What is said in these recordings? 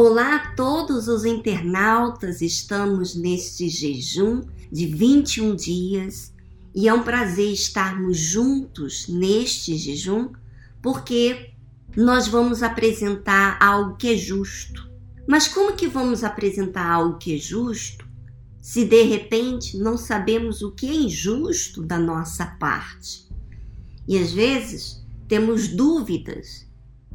Olá a todos os internautas, estamos neste jejum de 21 dias e é um prazer estarmos juntos neste jejum porque nós vamos apresentar algo que é justo. Mas como que vamos apresentar algo que é justo se de repente não sabemos o que é injusto da nossa parte? E às vezes temos dúvidas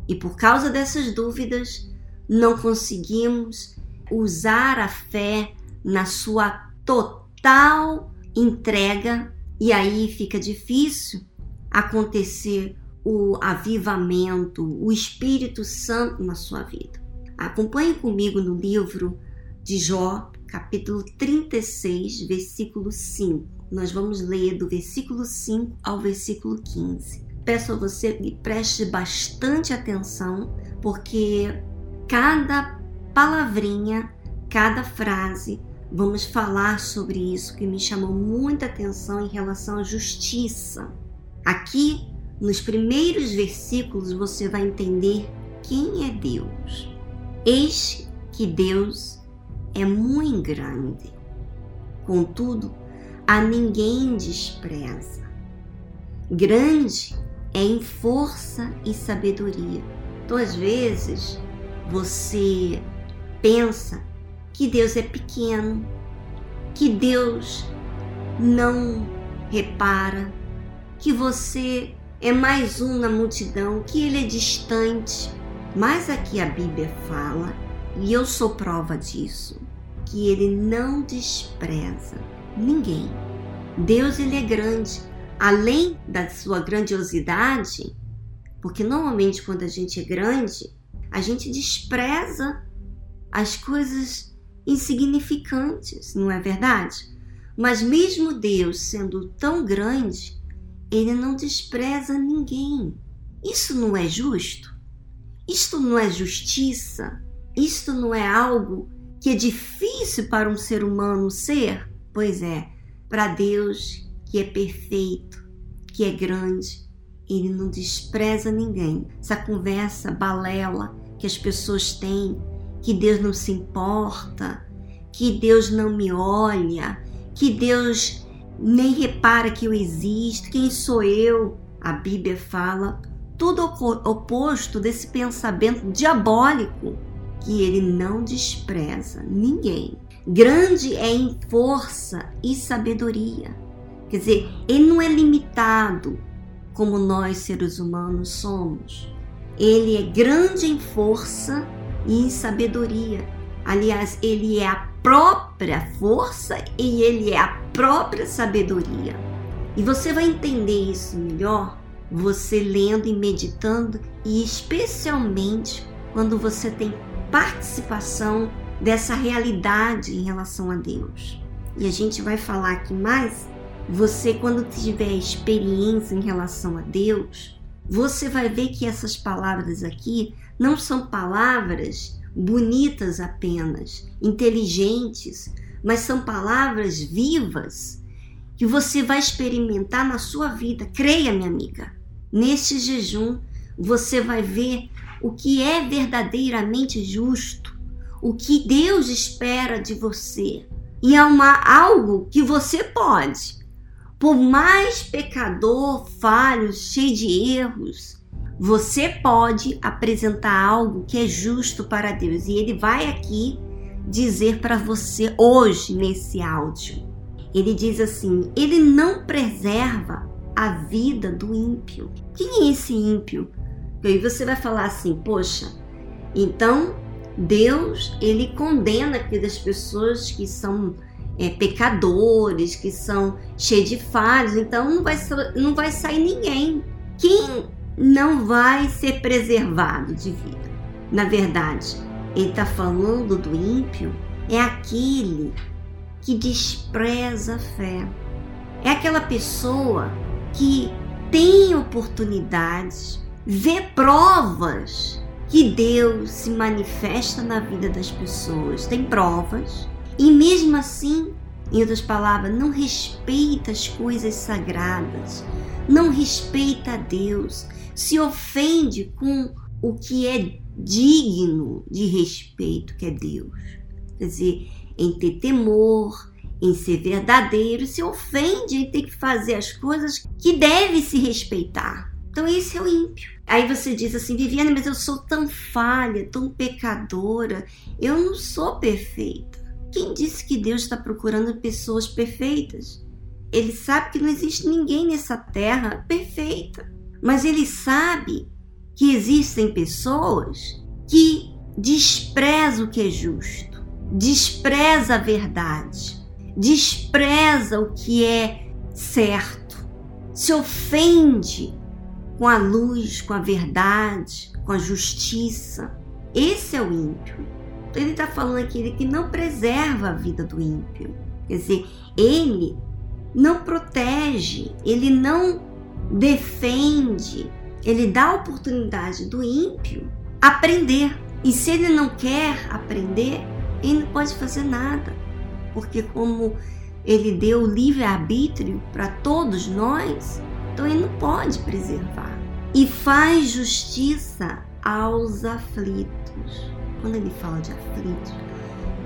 e por causa dessas dúvidas não conseguimos usar a fé na sua total entrega e aí fica difícil acontecer o avivamento, o Espírito Santo na sua vida. Acompanhe comigo no livro de Jó, capítulo 36, versículo 5. Nós vamos ler do versículo 5 ao versículo 15. Peço a você que preste bastante atenção, porque cada palavrinha, cada frase, vamos falar sobre isso que me chamou muita atenção em relação à justiça. Aqui, nos primeiros versículos, você vai entender quem é Deus. Eis que Deus é muito grande, contudo, a ninguém despreza. Grande é em força e sabedoria. Então, às vezes, você pensa que Deus é pequeno, que Deus não repara, que você é mais um na multidão, que ele é distante. Mas aqui a Bíblia fala, e eu sou prova disso, que ele não despreza ninguém. Deus ele é grande, além da sua grandiosidade, porque normalmente quando a gente é grande, a gente despreza as coisas insignificantes, não é verdade? Mas mesmo Deus sendo tão grande, ele não despreza ninguém. Isso não é justo? Isto não é justiça? Isto não é algo que é difícil para um ser humano ser? Pois é, para Deus que é perfeito, que é grande, ele não despreza ninguém. Essa conversa balela que as pessoas têm, que Deus não se importa, que Deus não me olha, que Deus nem repara que eu existo, quem sou eu? A Bíblia fala tudo oposto desse pensamento diabólico, que ele não despreza ninguém. Grande é em força e sabedoria. Quer dizer, ele não é limitado como nós seres humanos somos. Ele é grande em força e em sabedoria. Aliás, ele é a própria força e ele é a própria sabedoria. E você vai entender isso melhor você lendo e meditando e especialmente quando você tem participação dessa realidade em relação a Deus. E a gente vai falar aqui mais. Você, quando tiver experiência em relação a Deus, você vai ver que essas palavras aqui não são palavras bonitas apenas, inteligentes, mas são palavras vivas que você vai experimentar na sua vida. Creia, minha amiga. Neste jejum, você vai ver o que é verdadeiramente justo, o que Deus espera de você. E é uma, algo que você pode por mais pecador, falho, cheio de erros, você pode apresentar algo que é justo para Deus. E ele vai aqui dizer para você hoje nesse áudio. Ele diz assim: ele não preserva a vida do ímpio. Quem é esse ímpio? E aí você vai falar assim: poxa, então Deus ele condena aquelas pessoas que são é, pecadores, que são cheios de falhas, então não vai, não vai sair ninguém. Quem não vai ser preservado de vida? Na verdade, ele está falando do ímpio, é aquele que despreza a fé. É aquela pessoa que tem oportunidades, vê provas que Deus se manifesta na vida das pessoas. Tem provas e mesmo assim, em outras palavras, não respeita as coisas sagradas, não respeita a Deus, se ofende com o que é digno de respeito, que é Deus. Quer dizer, em ter temor, em ser verdadeiro, se ofende em ter que fazer as coisas que deve se respeitar. Então esse é o ímpio. Aí você diz assim, Viviane, mas eu sou tão falha, tão pecadora, eu não sou perfeita. Quem disse que Deus está procurando pessoas perfeitas? Ele sabe que não existe ninguém nessa terra perfeita, mas ele sabe que existem pessoas que desprezam o que é justo, despreza a verdade, despreza o que é certo, se ofende com a luz, com a verdade, com a justiça. Esse é o ímpio. Ele está falando aqui que não preserva a vida do ímpio. Quer dizer, ele não protege, ele não defende, ele dá a oportunidade do ímpio aprender. E se ele não quer aprender, ele não pode fazer nada porque como ele deu livre-arbítrio para todos nós, então ele não pode preservar. E faz justiça aos aflitos. Quando ele fala de aflitos,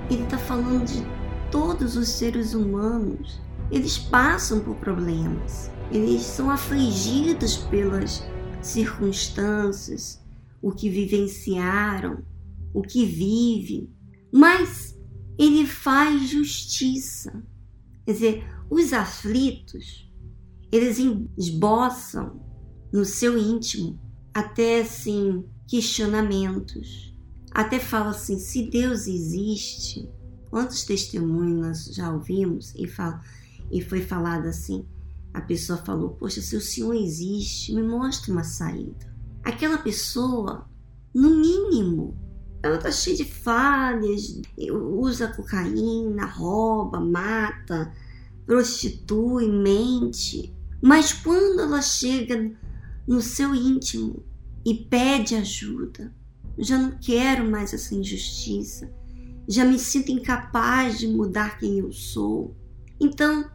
ele está falando de todos os seres humanos. Eles passam por problemas, eles são afligidos pelas circunstâncias, o que vivenciaram, o que vive. Mas ele faz justiça. Quer dizer, os aflitos, eles esboçam no seu íntimo até assim questionamentos. Até fala assim, se Deus existe, quantos testemunhos nós já ouvimos e e foi falado assim, a pessoa falou: "Poxa, se o Senhor existe, me mostre uma saída". Aquela pessoa, no mínimo, ela tá cheia de falhas, usa cocaína, rouba, mata, prostitui, mente. Mas quando ela chega no seu íntimo e pede ajuda, já não quero mais essa injustiça, já me sinto incapaz de mudar quem eu sou. Então,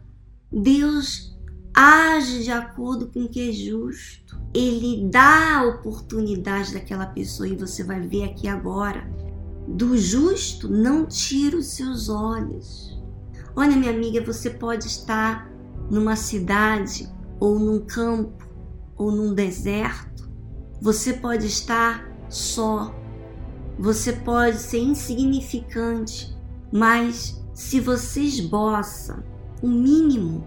Deus age de acordo com o que é justo. Ele dá a oportunidade daquela pessoa e você vai ver aqui agora. Do justo não tira os seus olhos. Olha, minha amiga, você pode estar numa cidade ou num campo ou num deserto. Você pode estar só. Você pode ser insignificante, mas se você esboça o mínimo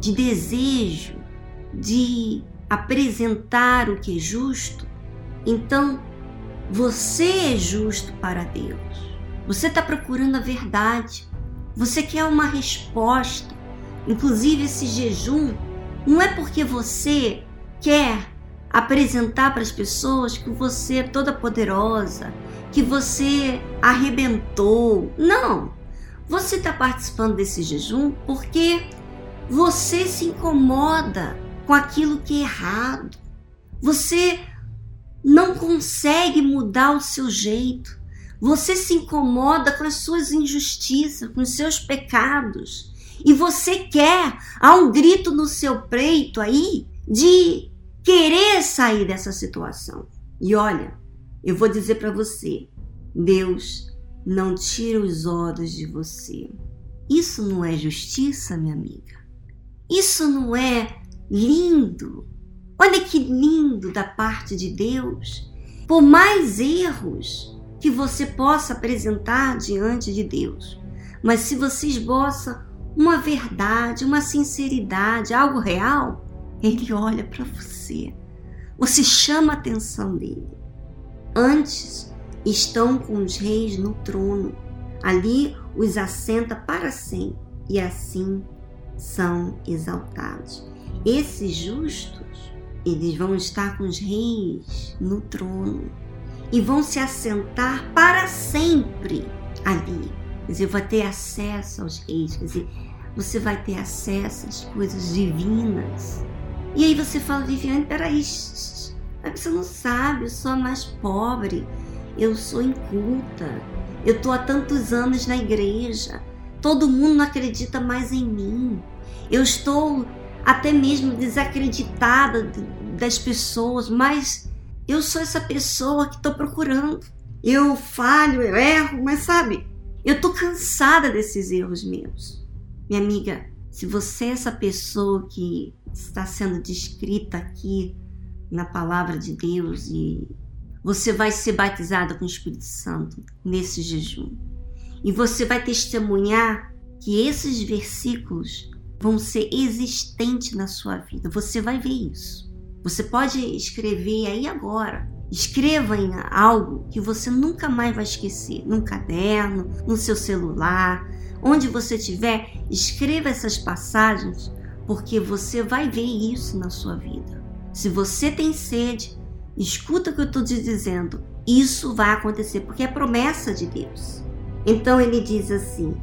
de desejo de apresentar o que é justo, então você é justo para Deus. Você está procurando a verdade. Você quer uma resposta. Inclusive, esse jejum não é porque você quer apresentar para as pessoas que você é toda poderosa, que você arrebentou. Não! Você está participando desse jejum porque você se incomoda com aquilo que é errado. Você não consegue mudar o seu jeito. Você se incomoda com as suas injustiças, com os seus pecados. E você quer, há um grito no seu peito aí, de querer sair dessa situação. E olha, eu vou dizer para você: Deus não tira os olhos de você. Isso não é justiça, minha amiga? Isso não é lindo? Olha que lindo da parte de Deus. Por mais erros que você possa apresentar diante de Deus, mas se você esboça uma verdade, uma sinceridade, algo real, Ele olha para você. Você chama a atenção dele. Antes estão com os reis no trono. Ali os assenta para sempre e assim são exaltados. Esses justos, eles vão estar com os reis no trono e vão se assentar para sempre ali. Quer dizer, vai ter acesso aos reis, quer dizer, você vai ter acesso às coisas divinas. E aí você fala, Viviane, peraí, você não sabe, eu sou a mais pobre, eu sou inculta, eu estou há tantos anos na igreja, Todo mundo não acredita mais em mim. Eu estou até mesmo desacreditada das pessoas, mas eu sou essa pessoa que estou procurando. Eu falho, eu erro, mas sabe, eu estou cansada desses erros meus. Minha amiga, se você é essa pessoa que está sendo descrita aqui na palavra de Deus e você vai ser batizada com o Espírito Santo nesse jejum. E você vai testemunhar que esses versículos vão ser existentes na sua vida. Você vai ver isso. Você pode escrever aí agora. Escreva em algo que você nunca mais vai esquecer, num caderno, no seu celular, onde você estiver, escreva essas passagens, porque você vai ver isso na sua vida. Se você tem sede, escuta o que eu estou te dizendo. Isso vai acontecer, porque é promessa de Deus. Então ele diz assim: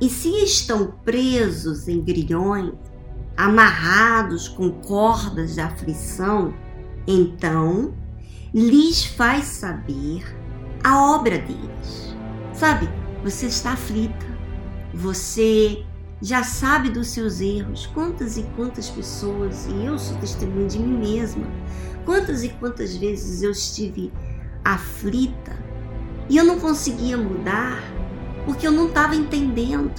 E se estão presos em grilhões, amarrados com cordas de aflição, então lhes faz saber a obra deles. Sabe, você está aflita, você já sabe dos seus erros. Quantas e quantas pessoas, e eu sou testemunha de mim mesma, quantas e quantas vezes eu estive aflita e eu não conseguia mudar porque eu não estava entendendo.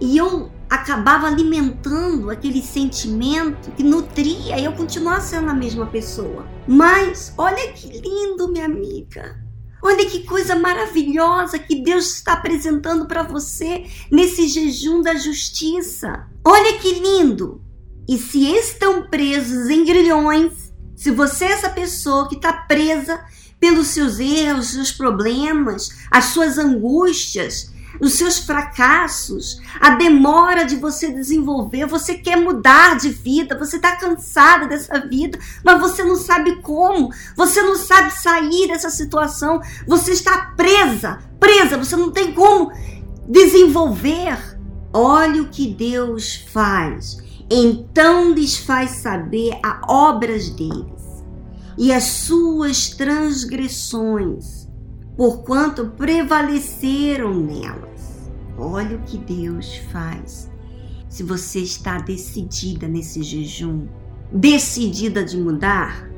E eu acabava alimentando aquele sentimento que nutria eu continuar sendo a mesma pessoa. Mas olha que lindo, minha amiga. Olha que coisa maravilhosa que Deus está apresentando para você nesse jejum da justiça. Olha que lindo. E se estão presos em grilhões, se você é essa pessoa que está presa pelos seus erros, seus problemas, as suas angústias, os seus fracassos, a demora de você desenvolver, você quer mudar de vida, você está cansada dessa vida, mas você não sabe como, você não sabe sair dessa situação, você está presa, presa, você não tem como desenvolver. Olha o que Deus faz. Então lhes faz saber as obras deles e as suas transgressões porquanto prevaleceram nelas. Olha o que Deus faz. Se você está decidida nesse jejum, decidida de mudar,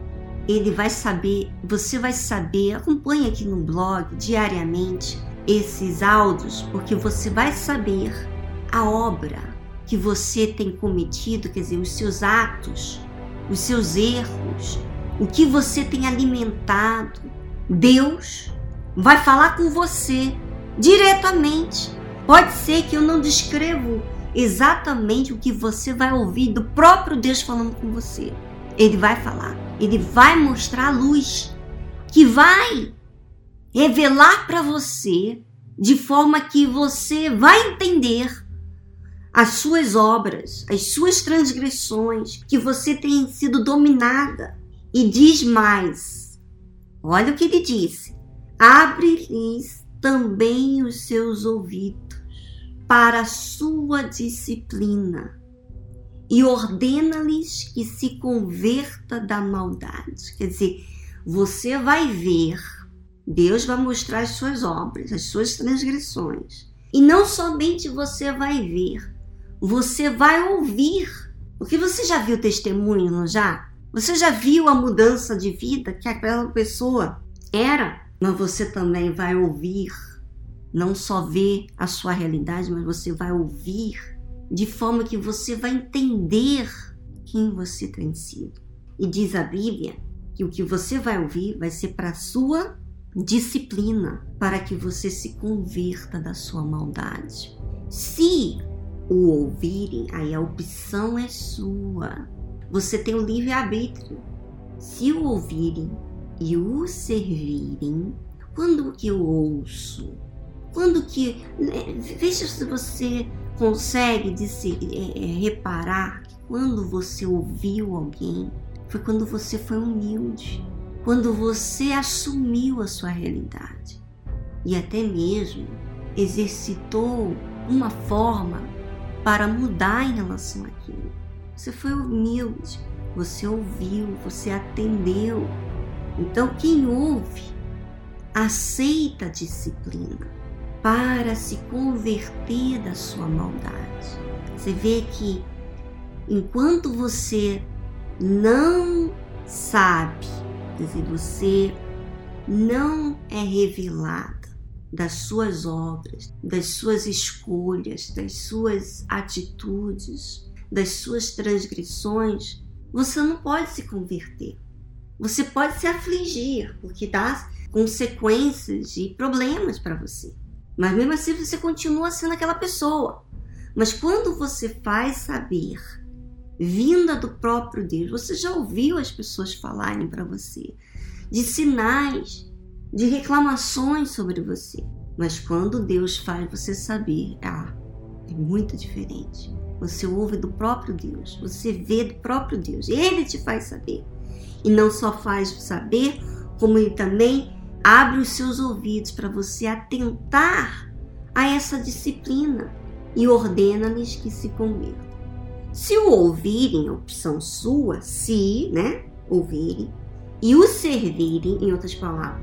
ele vai saber, você vai saber, acompanhe aqui no blog diariamente esses áudios, porque você vai saber a obra que você tem cometido, quer dizer, os seus atos, os seus erros, o que você tem alimentado. Deus vai falar com você diretamente. Pode ser que eu não descrevo exatamente o que você vai ouvir do próprio Deus falando com você. Ele vai falar, ele vai mostrar a luz que vai revelar para você de forma que você vai entender as suas obras, as suas transgressões, que você tem sido dominada. E diz mais: olha o que ele disse abre-lhes também os seus ouvidos para a sua disciplina e ordena-lhes que se converta da maldade. Quer dizer, você vai ver, Deus vai mostrar as suas obras, as suas transgressões. E não somente você vai ver, você vai ouvir. Porque você já viu testemunho, não já? Você já viu a mudança de vida que aquela pessoa era? Mas você também vai ouvir, não só ver a sua realidade, mas você vai ouvir de forma que você vai entender quem você tem sido. E diz a Bíblia que o que você vai ouvir vai ser para a sua disciplina, para que você se converta da sua maldade. Se o ouvirem, aí a opção é sua. Você tem o livre-arbítrio. Se o ouvirem e o servirem, quando que eu ouço? Quando que. Né, veja se você consegue dizer, é, é, reparar que quando você ouviu alguém, foi quando você foi humilde, quando você assumiu a sua realidade e até mesmo exercitou uma forma para mudar em relação àquilo. Você foi humilde, você ouviu, você atendeu, então, quem ouve aceita a disciplina para se converter da sua maldade. Você vê que enquanto você não sabe Quer dizer, você não é revelada das suas obras, das suas escolhas, das suas atitudes, das suas transgressões, você não pode se converter. Você pode se afligir, porque dá consequências e problemas para você. Mas mesmo assim você continua sendo aquela pessoa. Mas quando você faz saber, vinda do próprio Deus, você já ouviu as pessoas falarem para você de sinais, de reclamações sobre você. Mas quando Deus faz você saber, ah, é muito diferente. Você ouve do próprio Deus, você vê do próprio Deus, ele te faz saber. E não só faz saber, como ele também abre os seus ouvidos para você atentar a essa disciplina e ordena-lhes que se convertam. Se o ouvirem, opção sua, se, né, ouvirem, e o servirem, em outras palavras,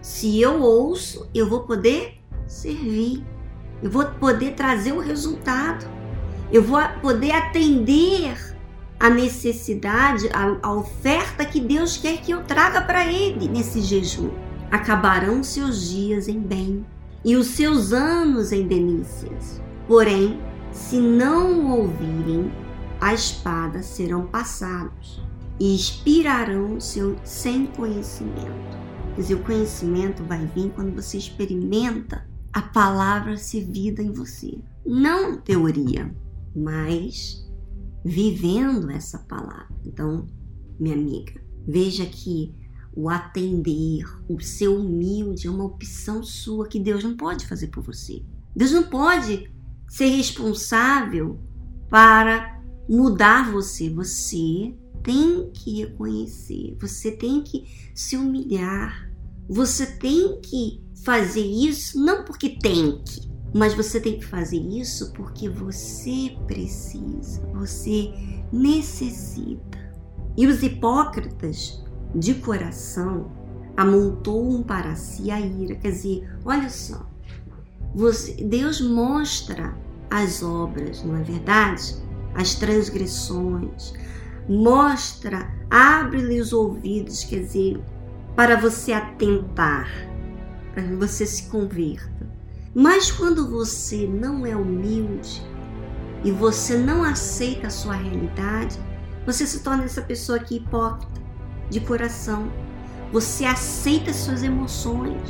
se eu ouço, eu vou poder servir, eu vou poder trazer o resultado, eu vou poder atender a necessidade, a, a oferta que Deus quer que eu traga para Ele nesse jejum. Acabarão seus dias em bem e os seus anos em delícias. Porém, se não ouvirem, a espada serão passados e expirarão seu, sem conhecimento. Quer dizer, o conhecimento vai vir quando você experimenta a palavra ser vida em você. Não teoria, mas vivendo essa palavra. Então, minha amiga, veja que o atender, o ser humilde é uma opção sua que Deus não pode fazer por você. Deus não pode ser responsável para mudar você. Você tem que reconhecer, você tem que se humilhar, você tem que fazer isso não porque tem que, mas você tem que fazer isso porque você precisa, você necessita. E os hipócritas de coração amontoam para si a ira. Quer dizer, olha só, você, Deus mostra as obras, não é verdade? As transgressões, mostra, abre-lhe os ouvidos, quer dizer, para você atentar, para que você se converta. Mas quando você não é humilde e você não aceita a sua realidade, você se torna essa pessoa aqui hipócrita, de coração. Você aceita as suas emoções.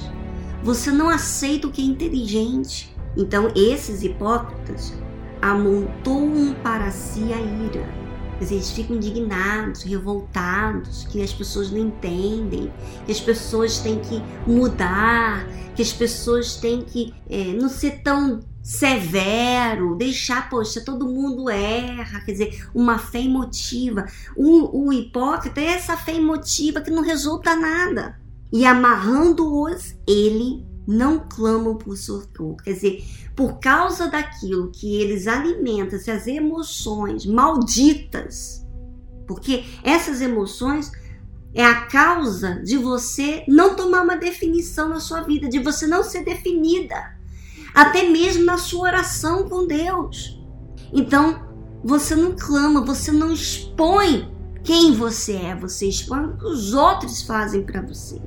Você não aceita o que é inteligente. Então, esses hipócritas amontoam para si a ira eles ficam indignados, revoltados, que as pessoas não entendem, que as pessoas têm que mudar, que as pessoas têm que é, não ser tão severo, deixar, poxa, todo mundo erra, quer dizer, uma fé emotiva. O, o hipócrita é essa fé emotiva que não resulta nada. E amarrando-os, ele não clamam por socorro. Quer dizer, por causa daquilo que eles alimentam, essas emoções malditas, porque essas emoções é a causa de você não tomar uma definição na sua vida, de você não ser definida, até mesmo na sua oração com Deus. Então, você não clama, você não expõe quem você é, você expõe o que os outros fazem para você.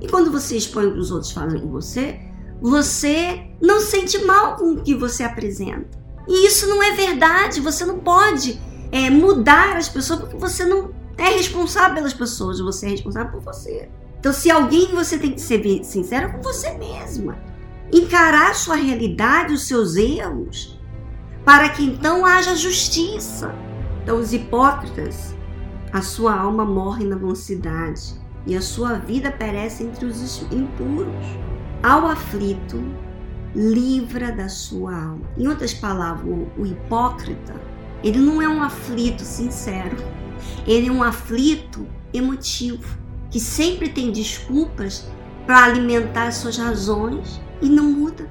E quando você expõe o que os outros fazem com você, você não sente mal com o que você apresenta. E isso não é verdade. Você não pode é, mudar as pessoas porque você não é responsável pelas pessoas, você é responsável por você. Então, se alguém você tem que ser sincero com você mesma, encarar sua realidade, os seus erros, para que então haja justiça. Então, os hipócritas, a sua alma morre na mocidade e a sua vida perece entre os impuros. Ao aflito, livra da sua alma. Em outras palavras, o, hipócrita, ele não é um aflito sincero, ele é um aflito emotivo, que sempre tem desculpas para alimentar suas razões e não muda.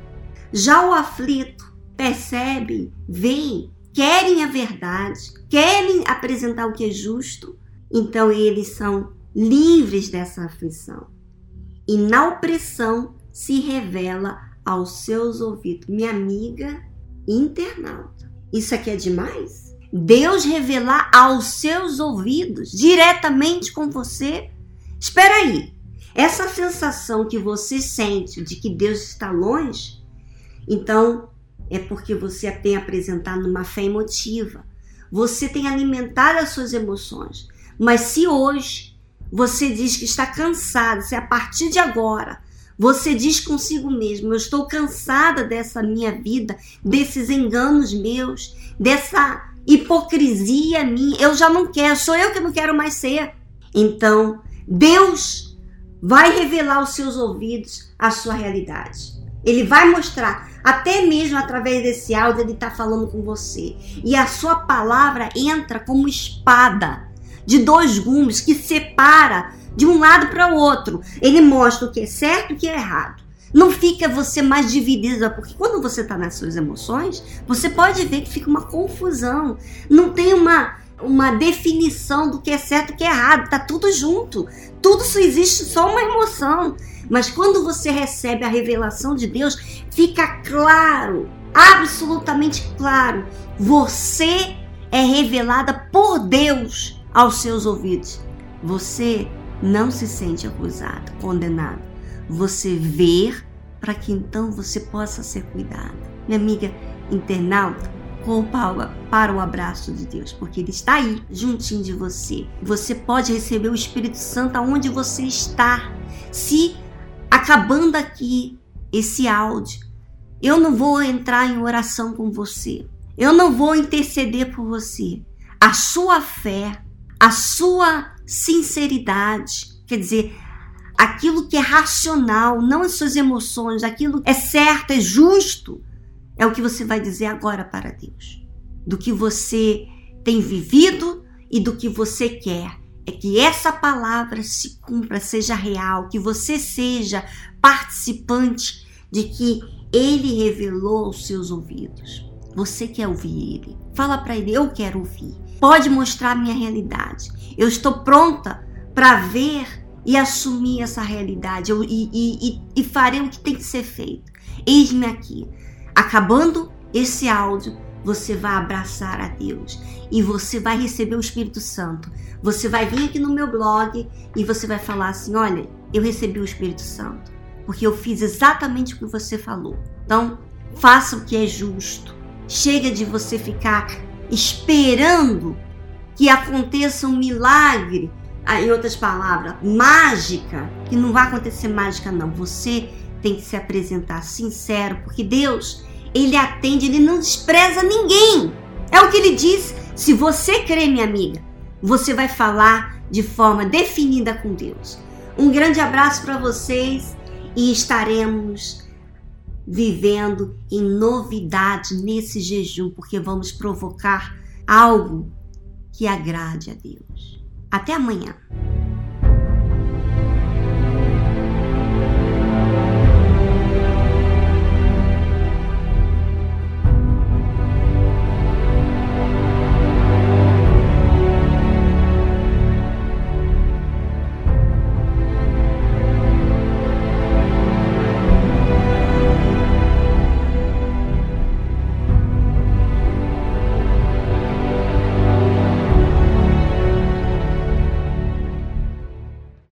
Já o aflito percebe, vê, querem a verdade, querem apresentar o que é justo, então eles são livres dessa aflição. E na opressão se revela aos seus ouvidos. Minha amiga internauta, isso aqui é demais? Deus revelar aos seus ouvidos, diretamente com você, Espera aí. Essa sensação que você sente de que Deus está longe, então é porque você tem apresentado uma fé emotiva. Você tem alimentado as suas emoções. Mas se hoje você diz que está cansado, se a partir de agora você diz consigo mesmo: Eu estou cansada dessa minha vida, desses enganos meus, dessa hipocrisia minha, eu já não quero, sou eu que não quero mais ser. Então, Deus vai revelar aos seus ouvidos a sua realidade. Ele vai mostrar, até mesmo através desse áudio, ele está falando com você. E a sua palavra entra como espada de dois gumes que separa de um lado para o outro. Ele mostra o que é certo e o que é errado. Não fica você mais dividida, porque quando você está nas suas emoções, você pode ver que fica uma confusão. Não tem uma, uma definição do que é certo e o que é errado. Tá tudo junto. Tudo só existe só uma emoção. Mas quando você recebe a revelação de Deus, fica claro, absolutamente claro. Você é revelada por Deus aos seus ouvidos. Você não se sente acusado, condenado. Você vê para que então você possa ser cuidado. Minha amiga internauta, corra para o abraço de Deus, porque Ele está aí, juntinho de você. Você pode receber o Espírito Santo aonde você está. Se acabando aqui esse áudio, eu não vou entrar em oração com você. Eu não vou interceder por você. A sua fé, a sua sinceridade, quer dizer, aquilo que é racional, não as suas emoções, aquilo que é certo, é justo, é o que você vai dizer agora para Deus. Do que você tem vivido e do que você quer. É que essa palavra se cumpra, seja real, que você seja participante de que ele revelou aos seus ouvidos. Você quer ouvir ele? Fala para ele, eu quero ouvir. Pode mostrar a minha realidade. Eu estou pronta para ver e assumir essa realidade eu, e, e, e, farei o que tem que ser feito. Eis-me aqui. Acabando esse áudio, você vai abraçar a Deus e você vai receber o Espírito Santo. Você vai vir aqui no meu blog e você vai falar assim: olha, eu recebi o Espírito Santo porque eu fiz exatamente o que você falou. Então, faça o que é justo. Chega de você ficar esperando que aconteça um milagre, ah, em outras palavras, mágica, que não vai acontecer mágica não. Você tem que se apresentar sincero, porque Deus, ele atende, ele não despreza ninguém. É o que ele diz. Se você crê, minha amiga, você vai falar de forma definida com Deus. Um grande abraço para vocês e estaremos vivendo em novidade nesse jejum, porque vamos provocar algo que agrade a Deus. Até amanhã.